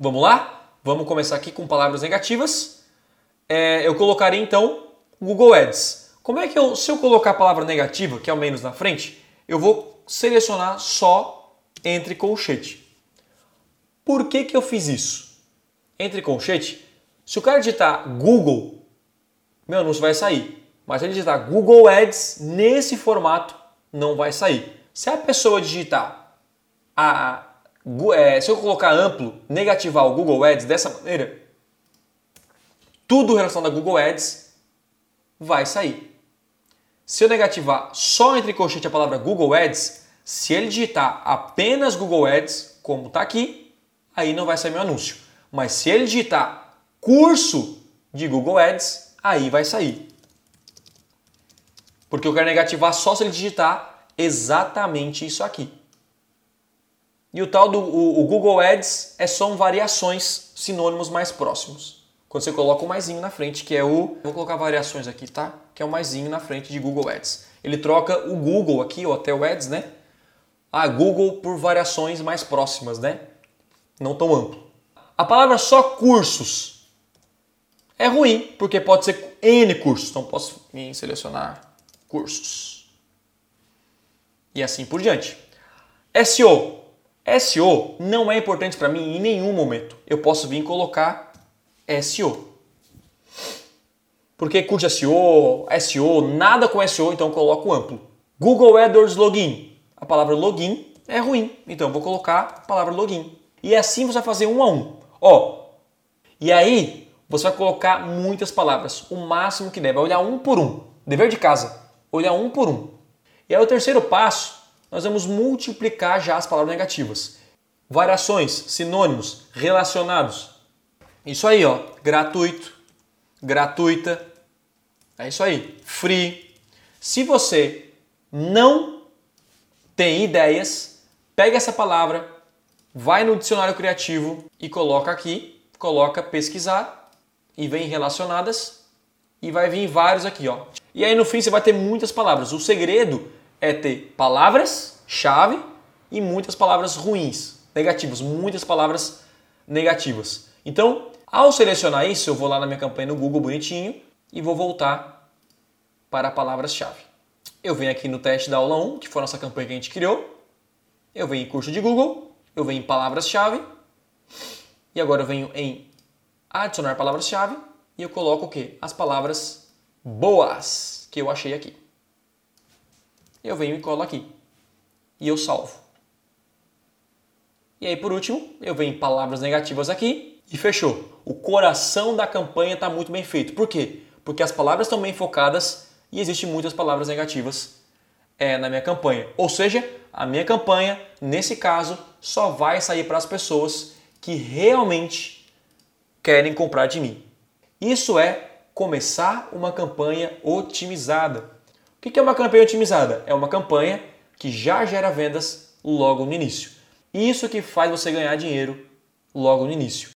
Vamos lá? Vamos começar aqui com palavras negativas. É, eu colocarei então Google Ads. Como é que eu, se eu colocar a palavra negativa, que é o menos na frente, eu vou selecionar só entre colchete. Por que, que eu fiz isso? Entre colchete, se o cara digitar Google, meu anúncio vai sair. Mas se ele digitar Google Ads nesse formato, não vai sair. Se a pessoa digitar a, é, se eu colocar amplo, negativar o Google Ads dessa maneira, tudo relacionado a Google Ads vai sair. Se eu negativar só entre colchete a palavra Google Ads, se ele digitar apenas Google Ads, como está aqui, aí não vai sair meu anúncio. Mas se ele digitar curso de Google Ads, aí vai sair. Porque eu quero negativar só se ele digitar exatamente isso aqui. E o tal do o, o Google Ads é só um variações, sinônimos mais próximos. Quando você coloca o maisinho na frente, que é o. Vou colocar variações aqui, tá? Que é o maisinho na frente de Google Ads. Ele troca o Google aqui, ou até o Ads, né? A ah, Google por variações mais próximas, né? Não tão amplo. A palavra só cursos é ruim, porque pode ser N cursos. Então posso selecionar cursos. E assim por diante. SEO SEO não é importante para mim em nenhum momento. Eu posso vir colocar SEO. Porque curte SEO, SEO, nada com SEO, então eu coloco amplo. Google AdWords Login. A palavra login é ruim, então eu vou colocar a palavra login. E assim você vai fazer um a um. Ó, e aí você vai colocar muitas palavras, o máximo que deve, vai olhar um por um. Dever de casa, olhar um por um. E aí o terceiro passo nós vamos multiplicar já as palavras negativas. Variações, sinônimos, relacionados. Isso aí, ó, gratuito, gratuita. É isso aí, free. Se você não tem ideias, pega essa palavra, vai no dicionário criativo e coloca aqui, coloca pesquisar e vem relacionadas e vai vir vários aqui, ó. E aí no fim você vai ter muitas palavras. O segredo é ter palavras-chave e muitas palavras ruins, negativas, muitas palavras negativas. Então, ao selecionar isso, eu vou lá na minha campanha no Google bonitinho e vou voltar para palavras-chave. Eu venho aqui no teste da aula 1, que foi a nossa campanha que a gente criou. Eu venho em curso de Google, eu venho em palavras-chave e agora eu venho em adicionar palavras-chave e eu coloco o que? As palavras boas que eu achei aqui eu venho e colo aqui. E eu salvo. E aí, por último, eu venho em palavras negativas aqui e fechou. O coração da campanha está muito bem feito. Por quê? Porque as palavras estão bem focadas e existem muitas palavras negativas é, na minha campanha. Ou seja, a minha campanha, nesse caso, só vai sair para as pessoas que realmente querem comprar de mim. Isso é começar uma campanha otimizada. O que é uma campanha otimizada? É uma campanha que já gera vendas logo no início. Isso que faz você ganhar dinheiro logo no início.